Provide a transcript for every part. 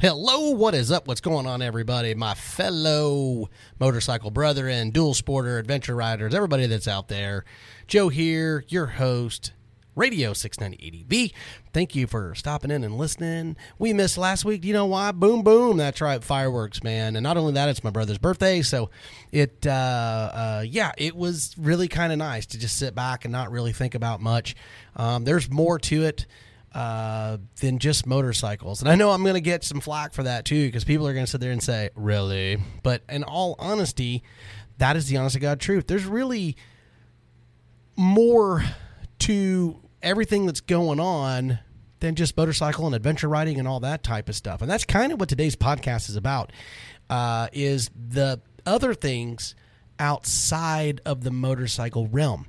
Hello, what is up? What's going on, everybody? My fellow motorcycle brother and dual sporter, adventure riders, everybody that's out there. Joe here, your host, Radio 690 ADV. Thank you for stopping in and listening. We missed last week. Do You know why? Boom, boom. That's right, fireworks, man. And not only that, it's my brother's birthday. So it, uh, uh, yeah, it was really kind of nice to just sit back and not really think about much. Um, there's more to it uh, than just motorcycles. And I know I'm going to get some flack for that too, because people are going to sit there and say, really? But in all honesty, that is the honest to God truth. There's really more to everything that's going on than just motorcycle and adventure riding and all that type of stuff. And that's kind of what today's podcast is about, uh, is the other things outside of the motorcycle realm.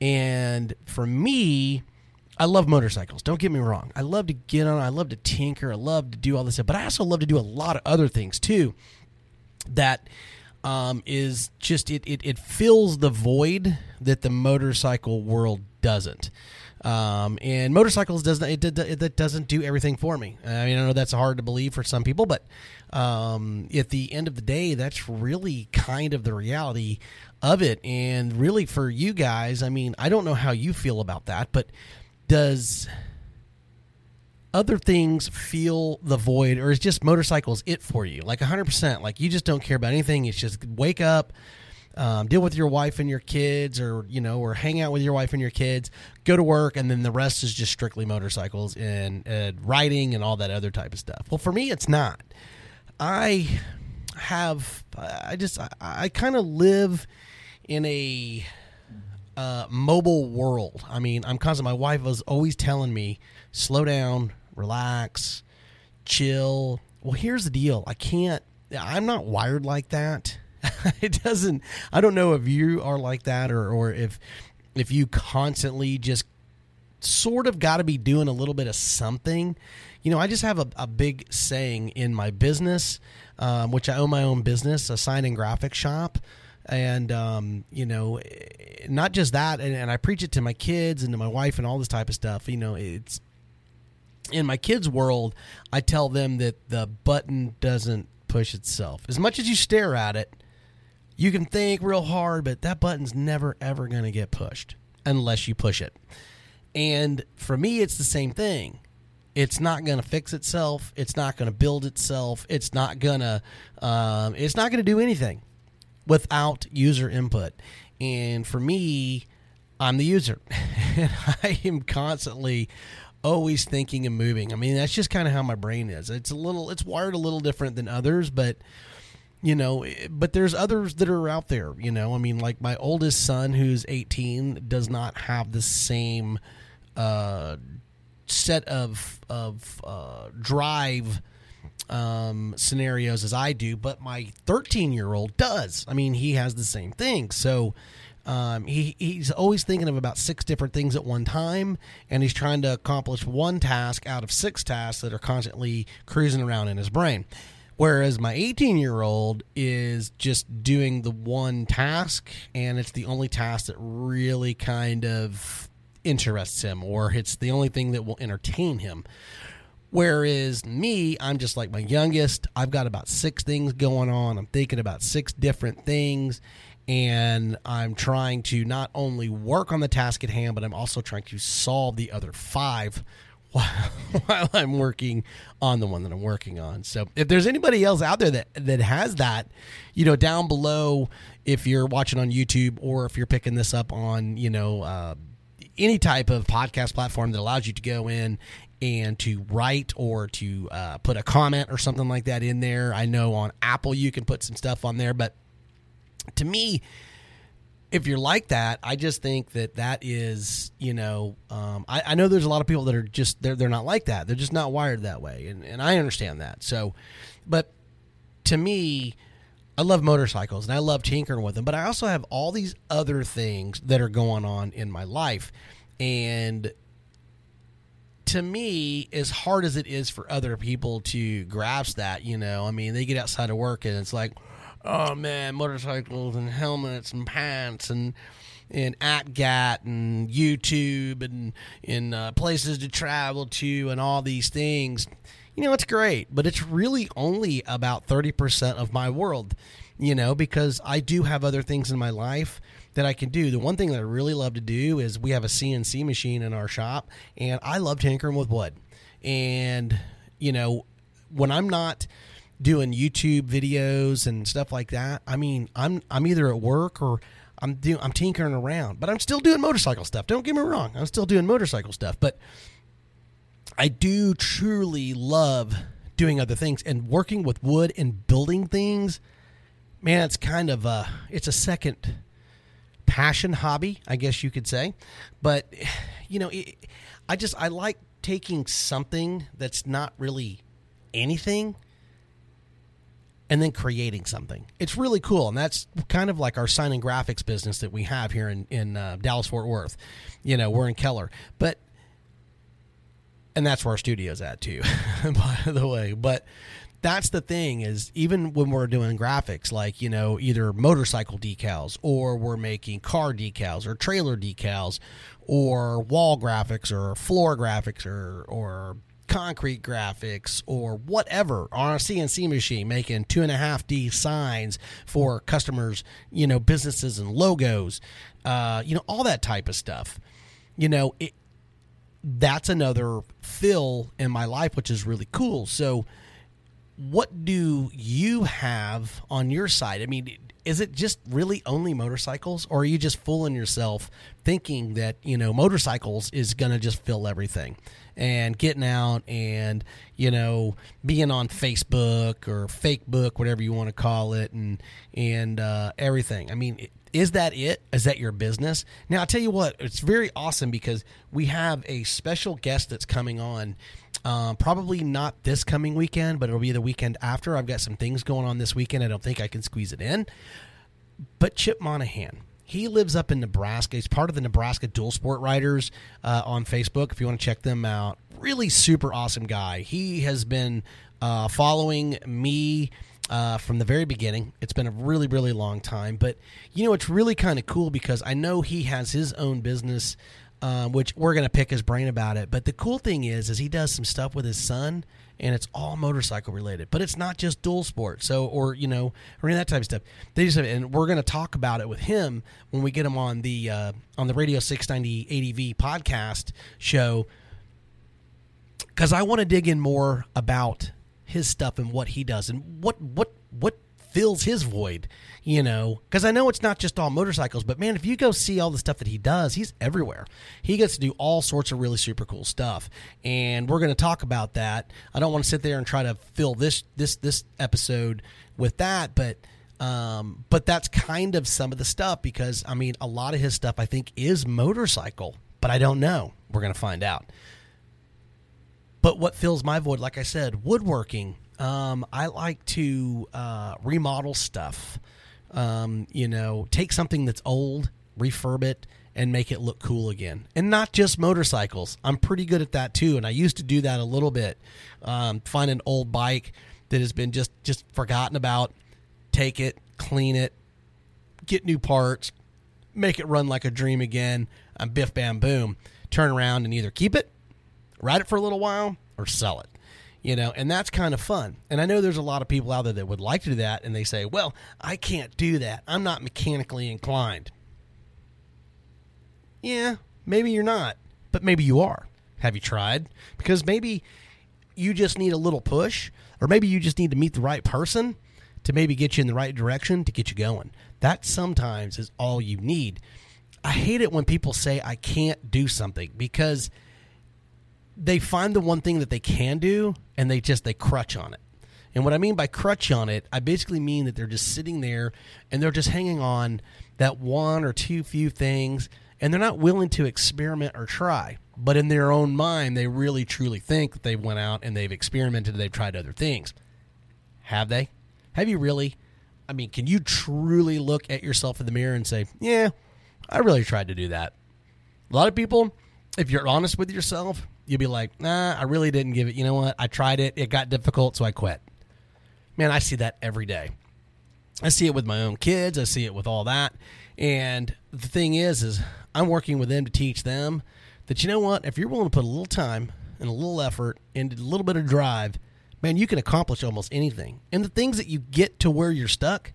And for me, I love motorcycles. Don't get me wrong. I love to get on. I love to tinker. I love to do all this stuff. But I also love to do a lot of other things too. That um, is just it, it. It fills the void that the motorcycle world doesn't. Um, and motorcycles doesn't it, it, it, doesn't do everything for me. I mean, I know that's hard to believe for some people, but um, at the end of the day, that's really kind of the reality of it. And really, for you guys, I mean, I don't know how you feel about that, but does other things feel the void or is just motorcycles it for you? Like 100% like you just don't care about anything. It's just wake up um, deal with your wife and your kids or you know or hang out with your wife and your kids go to work and then the rest is just strictly motorcycles and, and riding and all that other type of stuff. Well for me it's not. I have i just i, I kind of live in a uh, mobile world. I mean, I'm constant. My wife was always telling me, slow down, relax, chill. Well, here's the deal. I can't. I'm not wired like that. it doesn't. I don't know if you are like that or or if if you constantly just sort of got to be doing a little bit of something. You know, I just have a, a big saying in my business, um, which I own my own business, a sign and graphic shop and um, you know not just that and, and, i preach it to my kids and to my wife and all this type of stuff you know it's in my kids world i tell them that the button doesn't push itself. As much as you stare at it you can think real hard but that button's never ever going to get pushed unless you push it. And for me it's the same thing. It's not going to fix itself. It's not going to build itself. It's not going to um, it's not going to do anything without user input. And for me, I'm the user. and I am constantly always thinking and moving. I mean, that's just kind of how my brain is. It's a little it's wired a little different than others, but you know, but there's others that are out there, you know. I mean, like my oldest son who's 18 does not have the same uh set of of uh drive um, scenarios as I do, but my 13 year old does. I mean, he has the same thing. So um, he, he's always thinking of about six different things at one time, and he's trying to accomplish one task out of six tasks that are constantly cruising around in his brain. Whereas my 18 year old is just doing the one task, and it's the only task that really kind of interests him, or it's the only thing that will entertain him. Whereas me, I'm just like my youngest. I've got about six things going on. I'm thinking about six different things. And I'm trying to not only work on the task at hand, but I'm also trying to solve the other five while, while I'm working on the one that I'm working on. So if there's anybody else out there that, that has that, you know, down below, if you're watching on YouTube or if you're picking this up on, you know, uh, any type of podcast platform that allows you to go in and to write or to uh, put a comment or something like that in there. I know on Apple you can put some stuff on there, but to me, if you're like that, I just think that that is, you know, um, I, I, know there's a lot of people that are just they're they're not like that. They're just not wired that way, and and I understand that. So, but to me, I love motorcycles and I love tinkering with them, but I also have all these other things that are going on in my life, and to me, as hard as it is for other people to grasp that, you know, I mean, they get outside of work and it's like oh man, motorcycles and helmets and pants and and ATGAT and YouTube and in uh, places to travel to and all these things. You know, it's great, but it's really only about 30% of my world, you know, because I do have other things in my life that I can do. The one thing that I really love to do is we have a CNC machine in our shop, and I love tinkering with wood. And, you know, when I'm not doing YouTube videos and stuff like that. I mean, I'm I'm either at work or I'm I'm tinkering around, but I'm still doing motorcycle stuff. Don't get me wrong, I'm still doing motorcycle stuff, but I do truly love doing other things and working with wood and building things. Man, it's kind of a it's a second passion hobby, I guess you could say. But you know, it, I just I like taking something that's not really anything and then creating something. It's really cool, and that's kind of like our sign and graphics business that we have here in in uh, Dallas Fort Worth. You know, we're in Keller, but and that's where our studio's at too, by the way. But that's the thing is even when we're doing graphics, like you know, either motorcycle decals or we're making car decals or trailer decals or wall graphics or floor graphics or or concrete graphics or whatever on a CNC machine, making two and a half D signs for customers, you know, businesses and logos, uh, you know, all that type of stuff. You know, it, that's another fill in my life, which is really cool. So, what do you have on your side? I mean, is it just really only motorcycles or are you just fooling yourself thinking that you know motorcycles is going to just fill everything and getting out and you know being on facebook or fake book whatever you want to call it and and uh, everything i mean is that it is that your business now i'll tell you what it's very awesome because we have a special guest that's coming on uh, probably not this coming weekend, but it'll be the weekend after. I've got some things going on this weekend. I don't think I can squeeze it in. But Chip Monahan, he lives up in Nebraska. He's part of the Nebraska Dual Sport Riders uh, on Facebook. If you want to check them out, really super awesome guy. He has been uh, following me. Uh, from the very beginning. It's been a really, really long time. But, you know, it's really kind of cool because I know he has his own business um, which we're going to pick his brain about it. But the cool thing is, is he does some stuff with his son, and it's all motorcycle related. But it's not just dual sport, so or you know, or any that type of stuff. They just have, and we're going to talk about it with him when we get him on the uh, on the Radio 690 ADV podcast show, because I want to dig in more about his stuff and what he does and what what what fills his void, you know, because I know it's not just all motorcycles, but man, if you go see all the stuff that he does, he's everywhere. He gets to do all sorts of really super cool stuff, and we're going to talk about that. I don't want to sit there and try to fill this this this episode with that, but. Um, but that's kind of some of the stuff because I mean, a lot of his stuff I think is motorcycle, but I don't know. We're going to find out. But what fills my void, like I said, woodworking, Um, I like to uh, remodel stuff. Um, you know, take something that's old, refurb it, and make it look cool again. And not just motorcycles. I'm pretty good at that too, and I used to do that a little bit. Um, find an old bike that has been just just forgotten about, take it, clean it, get new parts, make it run like a dream again. I'm biff bam boom. Turn around and either keep it, ride it for a little while, or sell it. You know, and that's kind of fun. And I know there's a lot of people out there that would like to do that, and they say, "Well, I can't do that. I'm not mechanically inclined." Yeah, maybe you're not, but maybe you are. Have you tried? Because maybe you just need a little push, or maybe you just need to meet the right person to maybe get you in the right direction to get you going. That sometimes is all you need. I hate it when people say I can't do something because they find the one thing that they can do and they just they crutch on it. And what I mean by crutch on it, I basically mean that they're just sitting there and they're just hanging on that one or two few things and they're not willing to experiment or try. But in their own mind, they really truly think that they went out and they've experimented, they've tried other things. Have they? Have you really? I mean, can you truly look at yourself in the mirror and say, "Yeah, I really tried to do that"? A lot of people, if you're honest with yourself, you'll be like, "Nah, I really didn't give it. You know what? I tried it. It got difficult, so I quit." Man, I see that every day. I see it with my own kids. I see it with all that. And the thing is, is I'm working with them to teach them that you know what? If you're willing to put a little time and a little effort and a little bit of drive, man, you can accomplish almost anything. And the things that you get to where you're stuck,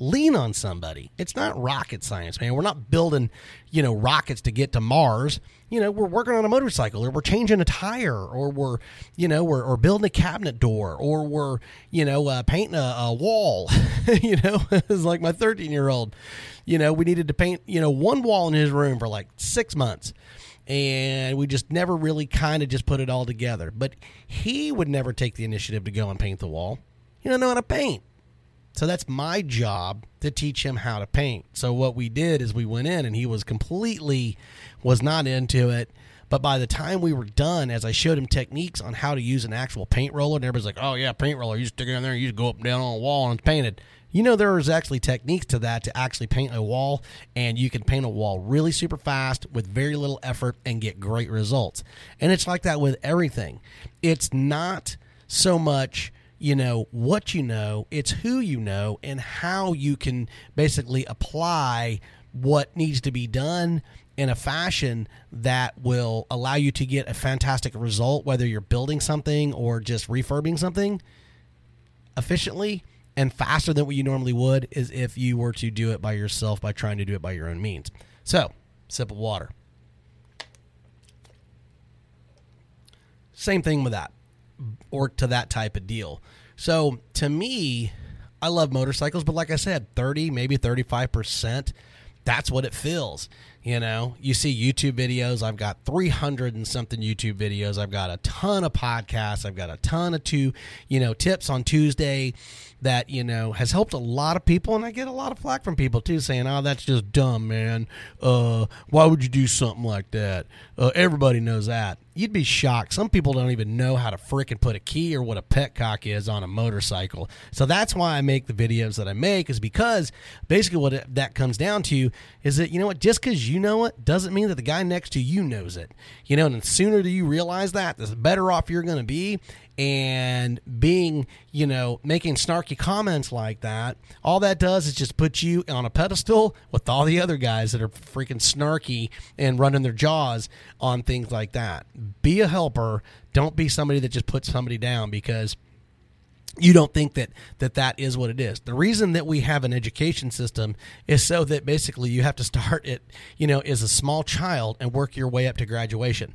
lean on somebody. It's not rocket science, man. We're not building, you know, rockets to get to Mars. You know, we're working on a motorcycle or we're changing a tire or we're, you know, we're, or building a cabinet door or we're, you know, uh, painting a, a wall. you know, it's like my 13 year old, you know, we needed to paint, you know, one wall in his room for like six months and we just never really kind of just put it all together. But he would never take the initiative to go and paint the wall. He doesn't know how to paint. So that's my job to teach him how to paint. So what we did is we went in and he was completely was not into it. But by the time we were done, as I showed him techniques on how to use an actual paint roller, and everybody's like, "Oh yeah, paint roller! You stick it in there, you just go up and down on a wall and it's painted." You know, there is actually techniques to that to actually paint a wall, and you can paint a wall really super fast with very little effort and get great results. And it's like that with everything. It's not so much you know what you know it's who you know and how you can basically apply what needs to be done in a fashion that will allow you to get a fantastic result whether you're building something or just refurbing something efficiently and faster than what you normally would is if you were to do it by yourself by trying to do it by your own means. So, sip of water. Same thing with that, or to that type of deal. So, to me, I love motorcycles, but like I said, 30, maybe 35%, that's what it feels. You know, you see YouTube videos. I've got 300 and something YouTube videos. I've got a ton of podcasts. I've got a ton of two, you know, tips on Tuesday that, you know, has helped a lot of people. And I get a lot of flack from people too saying, oh, that's just dumb, man. Uh, why would you do something like that? Uh, everybody knows that. You'd be shocked. Some people don't even know how to fricking put a key or what a petcock is on a motorcycle. So that's why I make the videos that I make, is because basically what it, that comes down to is that, you know what, just because you know it doesn't mean that the guy next to you knows it. You know, and the sooner do you realize that, the better off you're going to be and being, you know, making snarky comments like that, all that does is just put you on a pedestal with all the other guys that are freaking snarky and running their jaws on things like that. Be a helper. Don't be somebody that just puts somebody down because you don't think that, that that is what it is. The reason that we have an education system is so that basically you have to start it, you know, as a small child and work your way up to graduation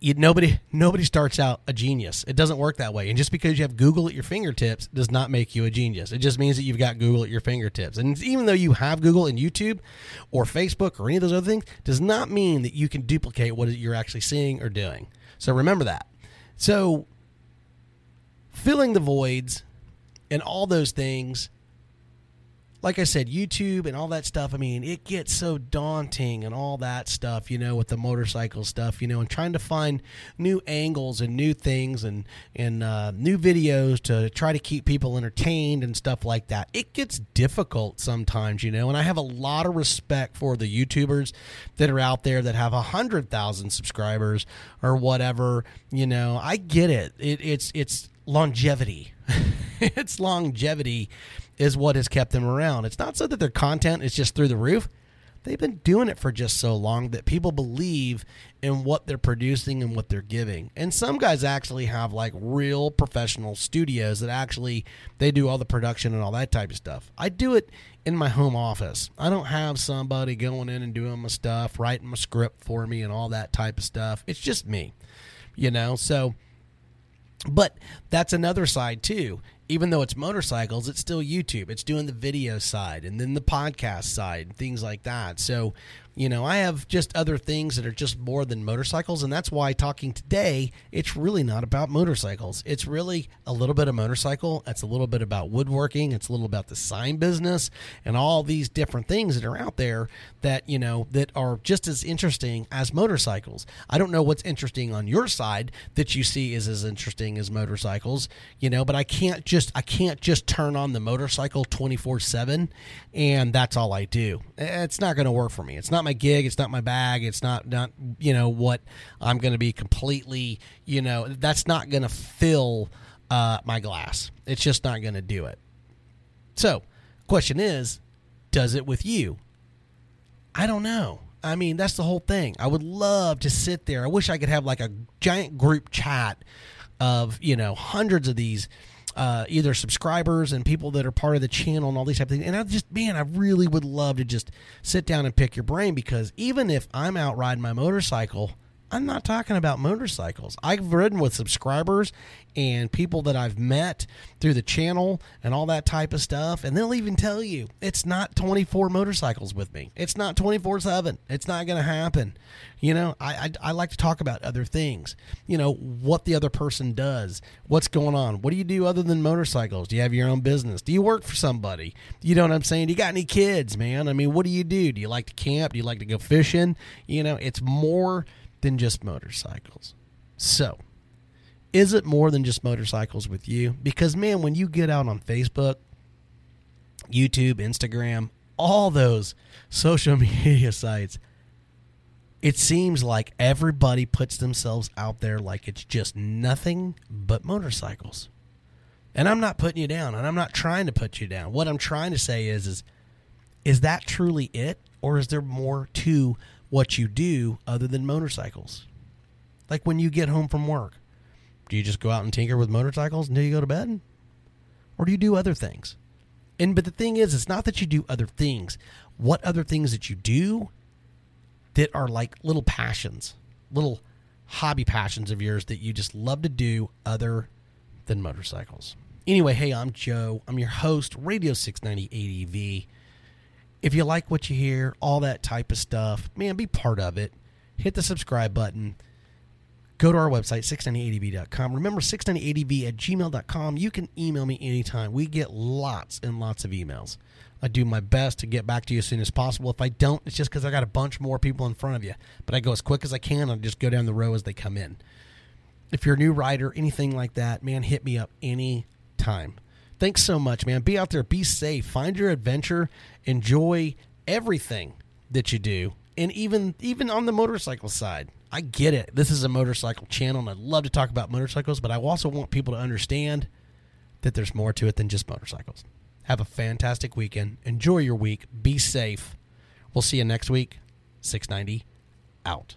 you, nobody nobody starts out a genius. It doesn't work that way. And just because you have Google at your fingertips does not make you a genius. It just means that you've got Google at your fingertips. And even though you have Google and YouTube or Facebook or any of those other things, does not mean that you can duplicate what you're actually seeing or doing. So remember that. So filling the voids and all those things like I said, YouTube and all that stuff, I mean, it gets so daunting and all that stuff, you know, with the motorcycle stuff, you know, and trying to find new angles and new things and, and uh, new videos to try to keep people entertained and stuff like that. It gets difficult sometimes, you know, and I have a lot of respect for the YouTubers that are out there that have a hundred thousand subscribers or whatever, you know, I get it. it it's, it's longevity. it's longevity is what has kept them around. It's not so that their content is just through the roof. They've been doing it for just so long that people believe in what they're producing and what they're giving. And some guys actually have like real professional studios that actually they do all the production and all that type of stuff. I do it in my home office. I don't have somebody going in and doing my stuff, writing my script for me and all that type of stuff. It's just me. You know, so but that's another side too even though it's motorcycles, it's still YouTube. It's doing the video side and then the podcast side, things like that. So you know, I have just other things that are just more than motorcycles, and that's why talking today, it's really not about motorcycles. It's really a little bit of motorcycle. It's a little bit about woodworking. It's a little about the sign business and all these different things that are out there that, you know, that are just as interesting as motorcycles. I don't know what's interesting on your side that you see is as interesting as motorcycles, you know, but I can't just I can't just turn on the motorcycle 24/7 and that's all I do. It's not going to work for me. It's not my gig. It's not my bag. It's not not you know what I'm going to be completely. You know that's not going to fill uh, my glass. It's just not going to do it. So, question is, does it with you? I don't know. I mean, that's the whole thing. I would love to sit there. I wish I could have like a giant group chat of, you know, hundreds of these uh, either subscribers and people that are part of the channel and all these type of things. And I just, man, I really would love to just sit down and pick your brain because even if I'm out riding my motorcycle, I'm not talking about motorcycles. I've ridden with subscribers and people that I've met through the channel and all that type of stuff. And they'll even tell you it's not 24 motorcycles with me. It's not 24 7. It's not going to happen. You know, I, I, I, like to talk about other things. You know, what the other person does, what's going on. What do you do other than motorcycles? Do you have your own business? Do you work for somebody? You know what I'm saying? Do you got any kids, man? I mean, what do you do? Do you like to camp? Do you like to go fishing? You know, it's more than just motorcycles. So, is it more than just motorcycles with you? Because, man, when you get out on Facebook, YouTube, Instagram, all those social media sites, it seems like everybody puts themselves out there like it's just nothing but motorcycles. And I'm not putting you down, and I'm not trying to put you down. What I'm trying to say is, is, is that truly it, or is there more to what you do other than motorcycles. Like when you get home from work, do you just go out and tinker with motorcycles until you go to bed? Or do you do other things? And but the thing is, it's not that you do other things. What other things that you do that are like little passions, little hobby passions of yours that you just love to do other than motorcycles. Anyway, hey, I'm Joe. I'm your host, Radio 690 ADV. If you like what you hear, all that type of stuff, man, be part of it. Hit the subscribe button. Go to our website, 690adv.com. Remember, 690adv at gmail.com. You can email me anytime. We get lots and lots of emails. I do my best to get back to you as soon as possible. If I don't, it's just because I got a bunch more people in front of you. But I go as quick as I can. I just go down the row as they come in. If you're a new writer, anything like that, man, hit me up any time. Thanks so much, man. Be out there, be safe, find your adventure, enjoy everything that you do, and even even on the motorcycle side. I get it. This is a motorcycle channel, and I love to talk about motorcycles, but I also want people to understand that there's more to it than just motorcycles. Have a fantastic weekend. Enjoy your week. Be safe. We'll see you next week. 690 out.